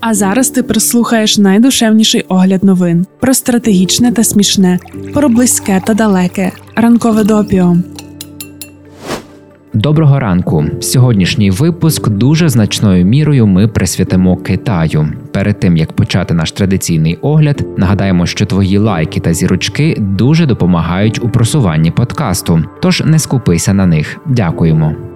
А зараз ти прислухаєш найдушевніший огляд новин про стратегічне та смішне, про близьке та далеке. Ранкове допіо. Доброго ранку. Сьогоднішній випуск дуже значною мірою ми присвятимо Китаю. Перед тим як почати наш традиційний огляд, нагадаємо, що твої лайки та зірочки дуже допомагають у просуванні подкасту. Тож не скупися на них. Дякуємо.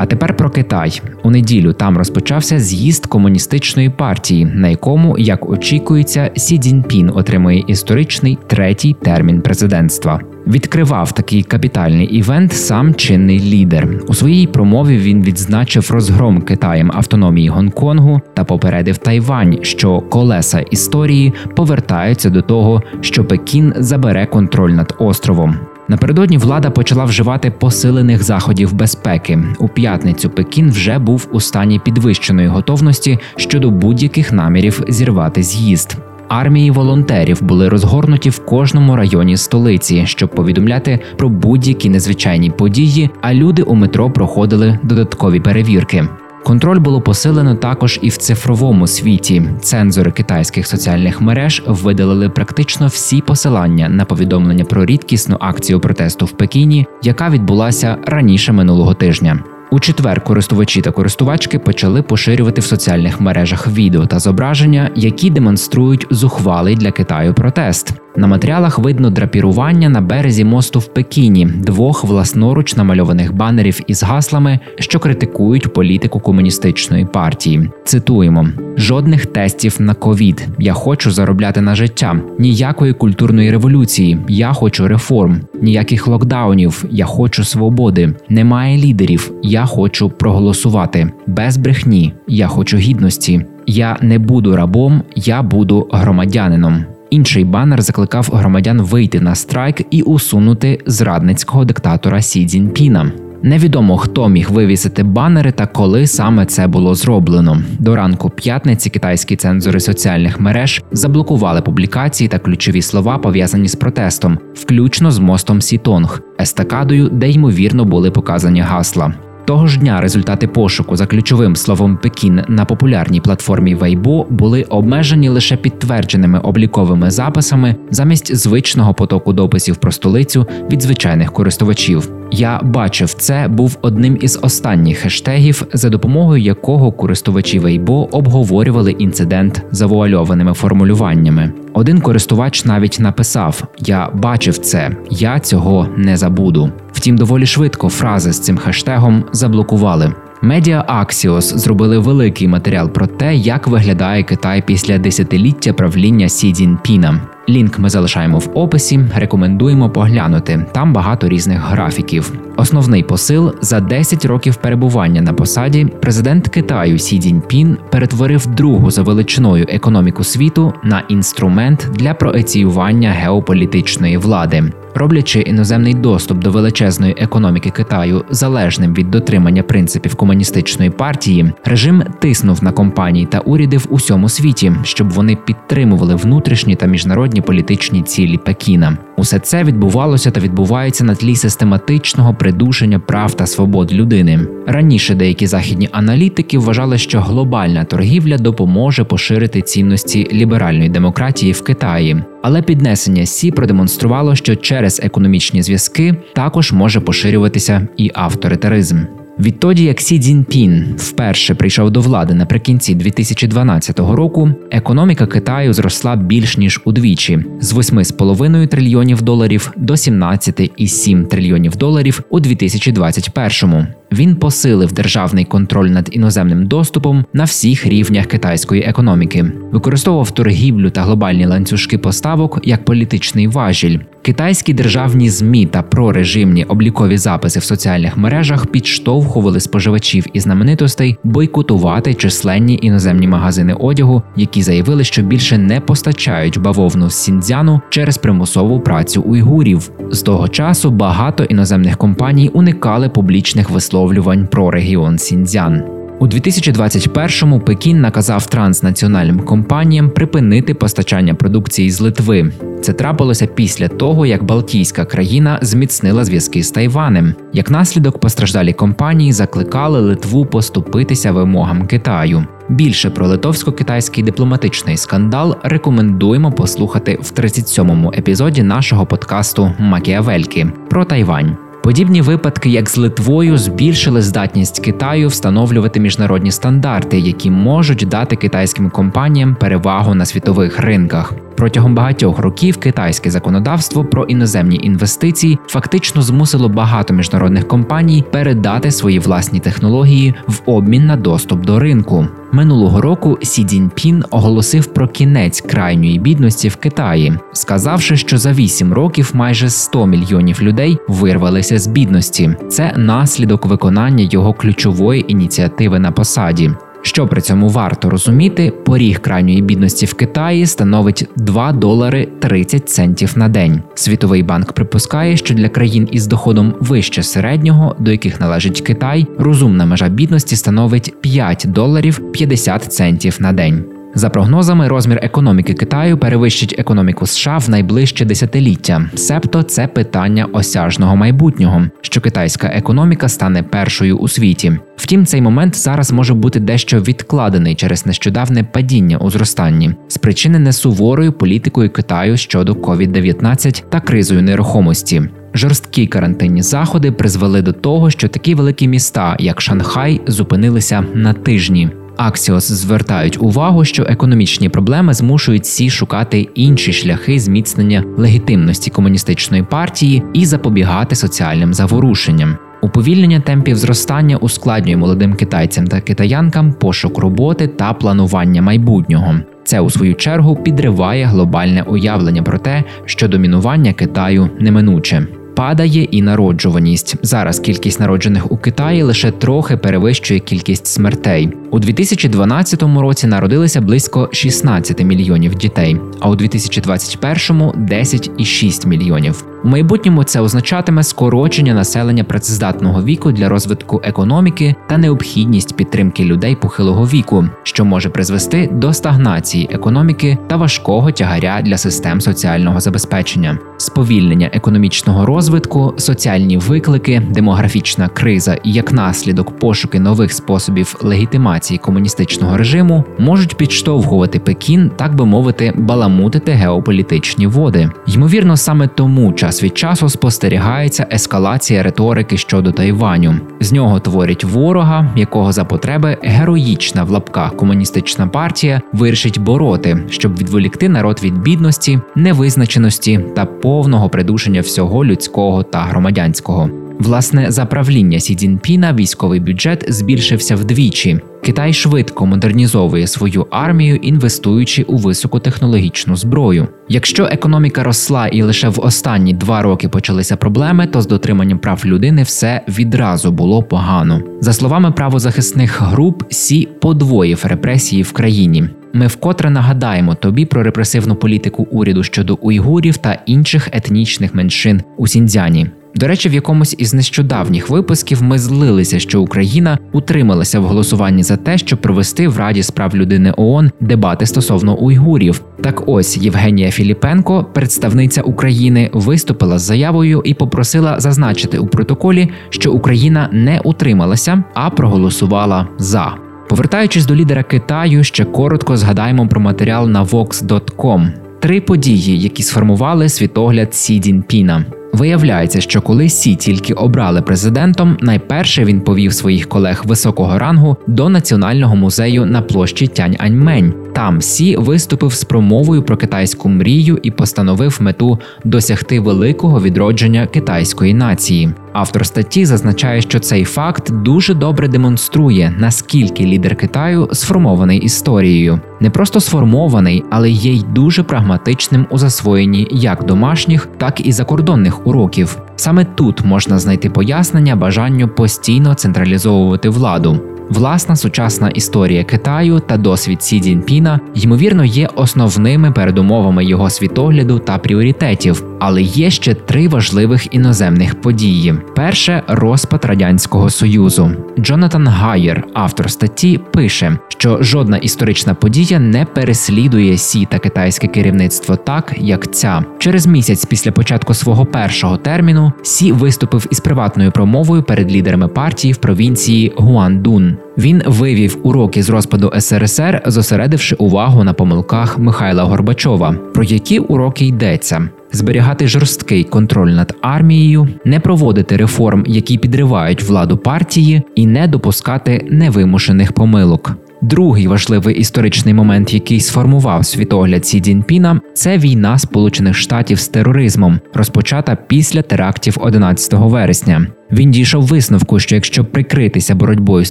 А тепер про Китай у неділю там розпочався з'їзд комуністичної партії, на якому, як очікується, Сі Цзіньпін отримує історичний третій термін президентства. Відкривав такий капітальний івент сам чинний лідер. У своїй промові він відзначив розгром Китаєм автономії Гонконгу та попередив Тайвань, що колеса історії повертаються до того, що Пекін забере контроль над островом. Напередодні влада почала вживати посилених заходів безпеки. У п'ятницю Пекін вже був у стані підвищеної готовності щодо будь-яких намірів зірвати з'їзд. Армії волонтерів були розгорнуті в кожному районі столиці, щоб повідомляти про будь-які незвичайні події. А люди у метро проходили додаткові перевірки. Контроль було посилено також і в цифровому світі. Цензори китайських соціальних мереж видалили практично всі посилання на повідомлення про рідкісну акцію протесту в Пекіні, яка відбулася раніше минулого тижня. У четвер користувачі та користувачки почали поширювати в соціальних мережах відео та зображення, які демонструють зухвалий для Китаю протест. На матеріалах видно драпірування на березі мосту в Пекіні, двох власноруч намальованих банерів із гаслами, що критикують політику комуністичної партії. Цитуємо: жодних тестів на ковід. Я хочу заробляти на життя, ніякої культурної революції. Я хочу реформ, ніяких локдаунів. Я хочу свободи. Немає лідерів. Я хочу проголосувати без брехні. Я хочу гідності. Я не буду рабом, я буду громадянином. Інший банер закликав громадян вийти на страйк і усунути зрадницького диктатора Сі Цзіньпіна. Невідомо хто міг вивісити банери та коли саме це було зроблено. До ранку п'ятниці китайські цензори соціальних мереж заблокували публікації та ключові слова пов'язані з протестом, включно з мостом Сітонг, естакадою, де ймовірно були показані гасла. Того ж дня результати пошуку за ключовим словом Пекін на популярній платформі Weibo були обмежені лише підтвердженими обліковими записами замість звичного потоку дописів про столицю від звичайних користувачів. Я бачив, це був одним із останніх хештегів, за допомогою якого користувачі Weibo обговорювали інцидент завуальованими формулюваннями. Один користувач навіть написав: Я бачив це, я цього не забуду. Втім, доволі швидко фрази з цим хештегом заблокували. Медіа Axios зробили великий матеріал про те, як виглядає Китай після десятиліття правління Сі Цзіньпіна. Лінк ми залишаємо в описі. Рекомендуємо поглянути. Там багато різних графіків. Основний посил за 10 років перебування на посаді президент Китаю Сі Цзіньпін перетворив другу за величиною економіку світу на інструмент для проеціювання геополітичної влади. Роблячи іноземний доступ до величезної економіки Китаю залежним від дотримання принципів комуністичної партії, режим тиснув на компанії та уряди в усьому світі, щоб вони підтримували внутрішні та міжнародні політичні цілі Пекіна. Усе це відбувалося та відбувається на тлі систематичного придушення прав та свобод людини. Раніше деякі західні аналітики вважали, що глобальна торгівля допоможе поширити цінності ліберальної демократії в Китаї, але піднесення Сі продемонструвало, що через економічні зв'язки також може поширюватися і авторитаризм. Відтоді, як Сі Цзіньпін вперше прийшов до влади наприкінці 2012 року, економіка Китаю зросла більш ніж удвічі з 8,5 трильйонів доларів до 17,7 трильйонів доларів у 2021-му. Він посилив державний контроль над іноземним доступом на всіх рівнях китайської економіки, використовував торгівлю та глобальні ланцюжки поставок як політичний важіль. Китайські державні змі та прорежимні облікові записи в соціальних мережах підштовхували споживачів і знаменитостей бойкотувати численні іноземні магазини одягу, які заявили, що більше не постачають бавовну з Сіндзяну через примусову працю уйгурів. З того часу багато іноземних компаній уникали публічних висловлювань про регіон Сіндзян. У 2021-му Пекін наказав транснаціональним компаніям припинити постачання продукції з Литви. Це трапилося після того, як Балтійська країна зміцнила зв'язки з Тайванем. Як наслідок, постраждалі компанії закликали Литву поступитися вимогам Китаю. Більше про литовсько-китайський дипломатичний скандал рекомендуємо послухати в 37-му епізоді нашого подкасту Макіавельки про Тайвань. Подібні випадки, як з Литвою, збільшили здатність Китаю встановлювати міжнародні стандарти, які можуть дати китайським компаніям перевагу на світових ринках. Протягом багатьох років китайське законодавство про іноземні інвестиції фактично змусило багато міжнародних компаній передати свої власні технології в обмін на доступ до ринку. Минулого року Сі Цзіньпін оголосив про кінець крайньої бідності в Китаї, сказавши, що за 8 років майже 100 мільйонів людей вирвалися з бідності. Це наслідок виконання його ключової ініціативи на посаді. Що при цьому варто розуміти, поріг крайньої бідності в Китаї становить 2 долари 30 центів на день. Світовий банк припускає, що для країн із доходом вище середнього, до яких належить Китай, розумна межа бідності становить 5 доларів 50 центів на день. За прогнозами, розмір економіки Китаю перевищить економіку США в найближче десятиліття, себто це питання осяжного майбутнього, що китайська економіка стане першою у світі. Втім, цей момент зараз може бути дещо відкладений через нещодавне падіння у зростанні, спричинене суворою політикою Китаю щодо COVID-19 та кризою нерухомості. Жорсткі карантинні заходи призвели до того, що такі великі міста, як Шанхай, зупинилися на тижні. Axios звертають увагу, що економічні проблеми змушують Сі шукати інші шляхи зміцнення легітимності комуністичної партії і запобігати соціальним заворушенням. Уповільнення темпів зростання ускладнює молодим китайцям та китаянкам пошук роботи та планування майбутнього. Це у свою чергу підриває глобальне уявлення про те, що домінування Китаю неминуче падає і народжуваність. Зараз кількість народжених у Китаї лише трохи перевищує кількість смертей. У 2012 році народилися близько 16 мільйонів дітей, а у 2021 – 10,6 мільйонів. У майбутньому це означатиме скорочення населення працездатного віку для розвитку економіки та необхідність підтримки людей похилого віку, що може призвести до стагнації економіки та важкого тягаря для систем соціального забезпечення, сповільнення економічного розвитку, соціальні виклики, демографічна криза і як наслідок пошуки нових способів легітимації комуністичного режиму можуть підштовхувати Пекін, так би мовити, баламутити геополітичні води. Ймовірно, саме тому час час від часу спостерігається ескалація риторики щодо Тайваню. З нього творять ворога, якого за потреби героїчна в лапках комуністична партія вирішить бороти, щоб відволікти народ від бідності, невизначеності та повного придушення всього людського та громадянського. Власне, за правління Сі Цзіньпіна військовий бюджет збільшився вдвічі. Китай швидко модернізовує свою армію, інвестуючи у високотехнологічну зброю. Якщо економіка росла і лише в останні два роки почалися проблеми, то з дотриманням прав людини все відразу було погано. За словами правозахисних груп, Сі подвоїв репресії в країні. Ми вкотре нагадаємо тобі про репресивну політику уряду щодо уйгурів та інших етнічних меншин у Сіньцзяні. До речі, в якомусь із нещодавніх випусків ми злилися, що Україна утрималася в голосуванні за те, щоб провести в Раді справ людини ООН дебати стосовно уйгурів. Так ось Євгенія Філіпенко, представниця України, виступила з заявою і попросила зазначити у протоколі, що Україна не утрималася, а проголосувала за. Повертаючись до лідера Китаю, ще коротко згадаємо про матеріал на Vox.com. Три події, які сформували світогляд Сі Цзіньпіна. Виявляється, що коли Сі тільки обрали президентом, найперше він повів своїх колег високого рангу до національного музею на площі Тянь-Аньмень. Там Сі виступив з промовою про китайську мрію і постановив мету досягти великого відродження китайської нації. Автор статті зазначає, що цей факт дуже добре демонструє, наскільки лідер Китаю сформований історією, не просто сформований, але є й дуже прагматичним у засвоєнні як домашніх, так і закордонних уроків. Саме тут можна знайти пояснення бажанню постійно централізовувати владу. Власна сучасна історія Китаю та досвід Сі Цзіньпіна, ймовірно, є основними передумовами його світогляду та пріоритетів. Але є ще три важливих іноземних події: перше розпад радянського союзу. Джонатан Гайер, автор статті, пише, що жодна історична подія не переслідує сі та китайське керівництво так, як ця. Через місяць після початку свого першого терміну Сі виступив із приватною промовою перед лідерами партії в провінції Гуандун. Він вивів уроки з розпаду СРСР, зосередивши увагу на помилках Михайла Горбачова. Про які уроки йдеться? Зберігати жорсткий контроль над армією, не проводити реформ, які підривають владу партії, і не допускати невимушених помилок. Другий важливий історичний момент, який сформував світогляд Сі Цзіньпіна, це війна Сполучених Штатів з тероризмом, розпочата після терактів 11 вересня. Він дійшов висновку, що якщо прикритися боротьбою з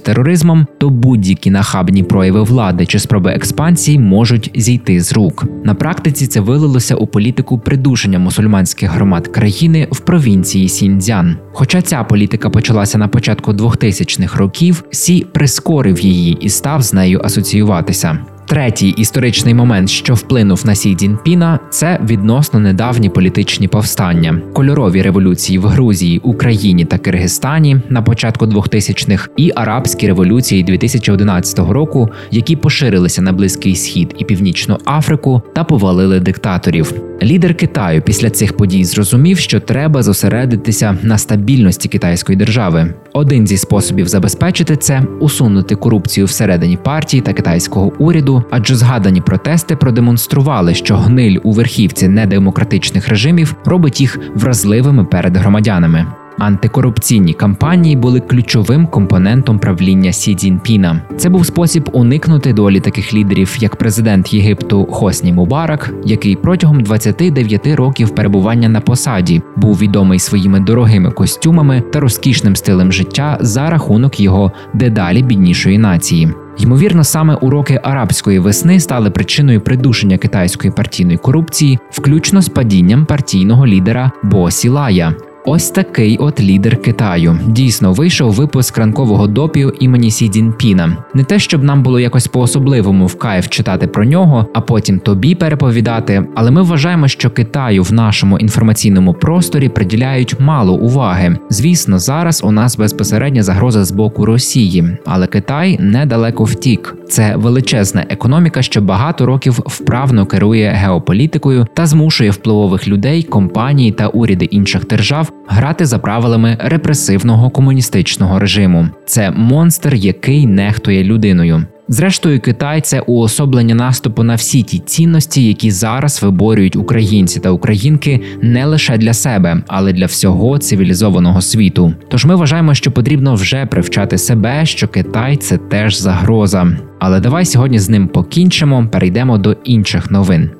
тероризмом, то будь-які нахабні прояви влади чи спроби експансії можуть зійти з рук. На практиці це вилилося у політику придушення мусульманських громад країни в провінції Сіньцзян. Хоча ця політика почалася на початку 2000-х років, Сі прискорив її і став з нею асоціюватися. Третій історичний момент, що вплинув на Сі Цзіньпіна, це відносно недавні політичні повстання, кольорові революції в Грузії, Україні та Киргизстані на початку 2000-х і арабські революції 2011 року, які поширилися на Близький Схід і Північну Африку та повалили диктаторів. Лідер Китаю після цих подій зрозумів, що треба зосередитися на стабільності китайської держави. Один зі способів забезпечити це усунути корупцію всередині партії та китайського уряду, адже згадані протести продемонстрували, що гниль у верхівці недемократичних режимів робить їх вразливими перед громадянами. Антикорупційні кампанії були ключовим компонентом правління Сі Цзіньпіна. Це був спосіб уникнути долі таких лідерів, як президент Єгипту Хосні Мубарак, який протягом 29 років перебування на посаді був відомий своїми дорогими костюмами та розкішним стилем життя за рахунок його дедалі біднішої нації. Ймовірно, саме уроки арабської весни стали причиною придушення китайської партійної корупції, включно з падінням партійного лідера Бо Сілая. Ось такий от лідер Китаю. Дійсно вийшов випуск ранкового допію імені Сі Цзіньпіна. Не те, щоб нам було якось по-особливому в кайф читати про нього, а потім тобі переповідати. Але ми вважаємо, що Китаю в нашому інформаційному просторі приділяють мало уваги. Звісно, зараз у нас безпосередня загроза з боку Росії, але Китай недалеко втік. Це величезна економіка, що багато років вправно керує геополітикою та змушує впливових людей, компанії та уряди інших держав грати за правилами репресивного комуністичного режиму. Це монстр, який нехтує людиною. Зрештою, Китай це уособлення наступу на всі ті цінності, які зараз виборюють українці та українки не лише для себе, але для всього цивілізованого світу. Тож ми вважаємо, що потрібно вже привчати себе, що Китай це теж загроза. Але давай сьогодні з ним покінчимо, перейдемо до інших новин.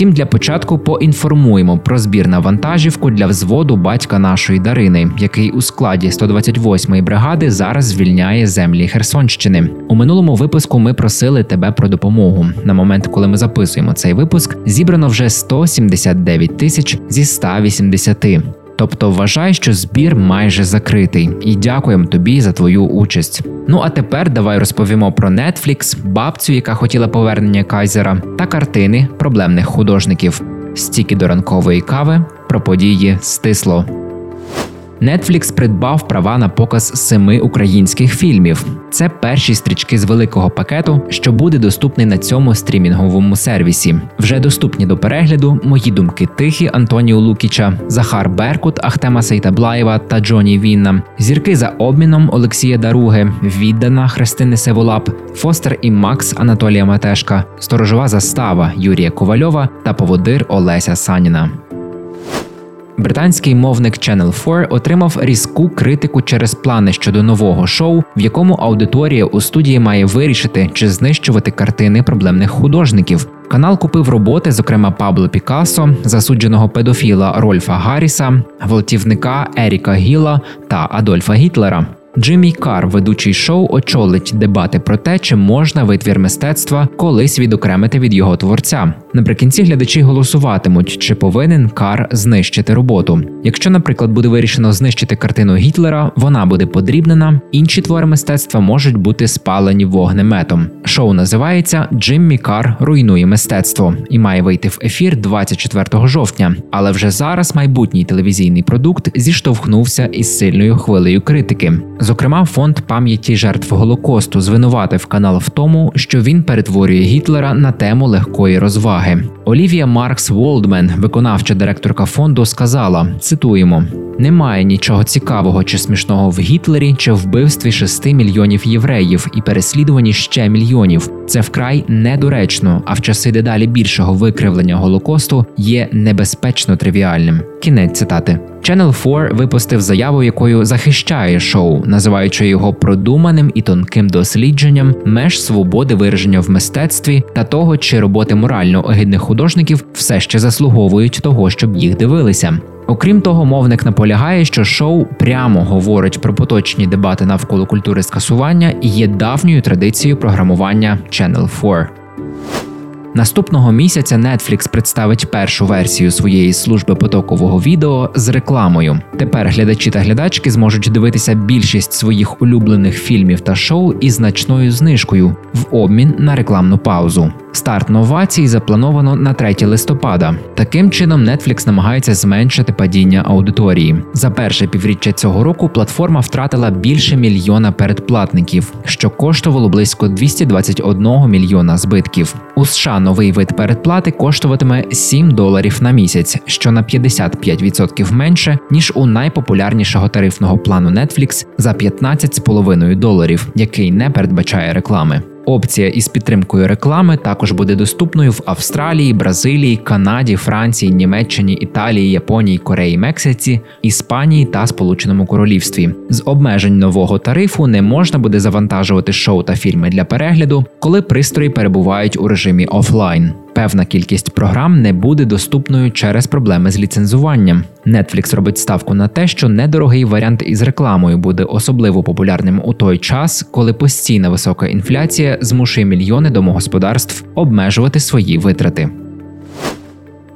Втім, для початку поінформуємо про збір на вантажівку для взводу батька нашої Дарини, який у складі 128-ї бригади зараз звільняє землі Херсонщини. У минулому випуску ми просили тебе про допомогу. На момент, коли ми записуємо цей випуск, зібрано вже 179 тисяч зі 180. Тобто вважай, що збір майже закритий, і дякуємо тобі за твою участь. Ну а тепер давай розповімо про Netflix, бабцю, яка хотіла повернення Кайзера, та картини проблемних художників. Стіки до ранкової кави про події стисло. Netflix придбав права на показ семи українських фільмів. Це перші стрічки з великого пакету, що буде доступний на цьому стрімінговому сервісі. Вже доступні до перегляду мої думки тихі Антоніо Лукіча, Захар Беркут, Ахтема Сейтаблаєва та Джоні Вінна, зірки за обміном Олексія Даруги, віддана Христини Севолап, Фостер і Макс Анатолія Матешка, сторожова застава Юрія Ковальова та поводир Олеся Саніна. Британський мовник Channel 4 отримав різку критику через плани щодо нового шоу, в якому аудиторія у студії має вирішити, чи знищувати картини проблемних художників. Канал купив роботи, зокрема Пабло Пікассо, засудженого педофіла Рольфа Гарріса, гвалтівника Еріка Гіла та Адольфа Гітлера. Джиммі Кар, ведучий шоу, очолить дебати про те, чи можна витвір мистецтва колись відокремити від його творця. Наприкінці глядачі голосуватимуть, чи повинен Кар знищити роботу. Якщо, наприклад, буде вирішено знищити картину Гітлера, вона буде подрібнена. Інші твори мистецтва можуть бути спалені вогнеметом. Шоу називається Джиммі Кар руйнує мистецтво і має вийти в ефір 24 жовтня. Але вже зараз майбутній телевізійний продукт зіштовхнувся із сильною хвилею критики. Зокрема, фонд пам'яті жертв голокосту звинуватив канал в тому, що він перетворює Гітлера на тему легкої розваги. Олівія Маркс Волдмен, виконавча директорка фонду, сказала: цитуємо. Немає нічого цікавого чи смішного в Гітлері чи вбивстві 6 мільйонів євреїв і переслідуванні ще мільйонів. Це вкрай недоречно, а в часи дедалі більшого викривлення голокосту є небезпечно тривіальним. Кінець цитати. Channel 4 випустив заяву, якою захищає шоу, називаючи його продуманим і тонким дослідженням меж свободи вираження в мистецтві та того, чи роботи морально огидних художників все ще заслуговують того, щоб їх дивилися. Окрім того, мовник наполягає, що шоу прямо говорить про поточні дебати навколо культури скасування і є давньою традицією програмування Channel 4. Наступного місяця Netflix представить першу версію своєї служби потокового відео з рекламою. Тепер глядачі та глядачки зможуть дивитися більшість своїх улюблених фільмів та шоу із значною знижкою в обмін на рекламну паузу. Старт новацій заплановано на 3 листопада. Таким чином, Netflix намагається зменшити падіння аудиторії. За перше півріччя цього року платформа втратила більше мільйона передплатників, що коштувало близько 221 мільйона збитків. У США новий вид передплати коштуватиме 7 доларів на місяць, що на 55% менше ніж у найпопулярнішого тарифного плану Netflix за 15,5 доларів, який не передбачає реклами. Опція із підтримкою реклами також буде доступною в Австралії, Бразилії, Канаді, Франції, Німеччині, Італії, Японії, Кореї, Мексиці, Іспанії та Сполученому Королівстві. З обмежень нового тарифу не можна буде завантажувати шоу та фільми для перегляду, коли пристрої перебувають у режимі офлайн. Певна кількість програм не буде доступною через проблеми з ліцензуванням. Netflix робить ставку на те, що недорогий варіант із рекламою буде особливо популярним у той час, коли постійна висока інфляція змушує мільйони домогосподарств обмежувати свої витрати.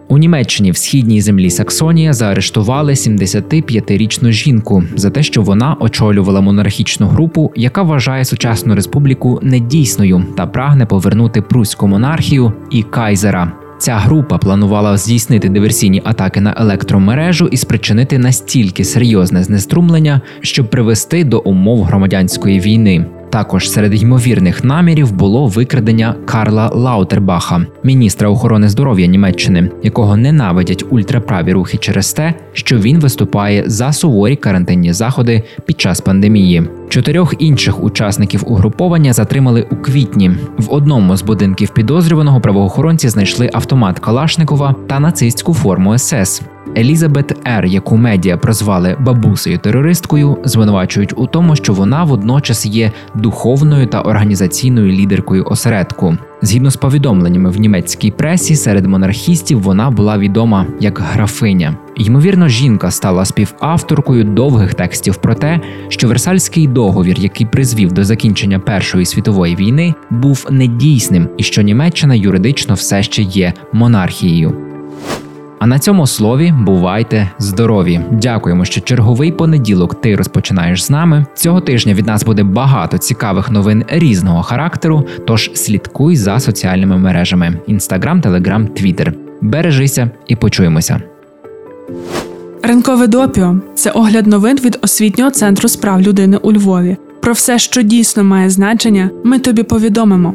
У Німеччині в східній землі Саксонія заарештували 75-річну жінку за те, що вона очолювала монархічну групу, яка вважає сучасну республіку недійсною та прагне повернути пруську монархію і кайзера. Ця група планувала здійснити диверсійні атаки на електромережу і спричинити настільки серйозне знеструмлення, щоб привести до умов громадянської війни. Також серед ймовірних намірів було викрадення Карла Лаутербаха, міністра охорони здоров'я Німеччини, якого ненавидять ультраправі рухи через те, що він виступає за суворі карантинні заходи під час пандемії. Чотирьох інших учасників угруповання затримали у квітні. В одному з будинків підозрюваного правоохоронці знайшли автомат Калашникова та нацистську форму СС. Елізабет Р, яку медіа прозвали бабусею терористкою, звинувачують у тому, що вона водночас є духовною та організаційною лідеркою осередку. Згідно з повідомленнями в німецькій пресі, серед монархістів вона була відома як графиня. Ймовірно, жінка стала співавторкою довгих текстів про те, що Версальський договір, який призвів до закінчення Першої світової війни, був недійсним і що Німеччина юридично все ще є монархією. А на цьому слові бувайте здорові! Дякуємо, що черговий понеділок ти розпочинаєш з нами. Цього тижня від нас буде багато цікавих новин різного характеру. Тож слідкуй за соціальними мережами: Інстаграм, Телеграм, Твіттер. Бережися і почуємося. Ринкове допіо це огляд новин від освітнього центру справ людини у Львові. Про все, що дійсно має значення, ми тобі повідомимо.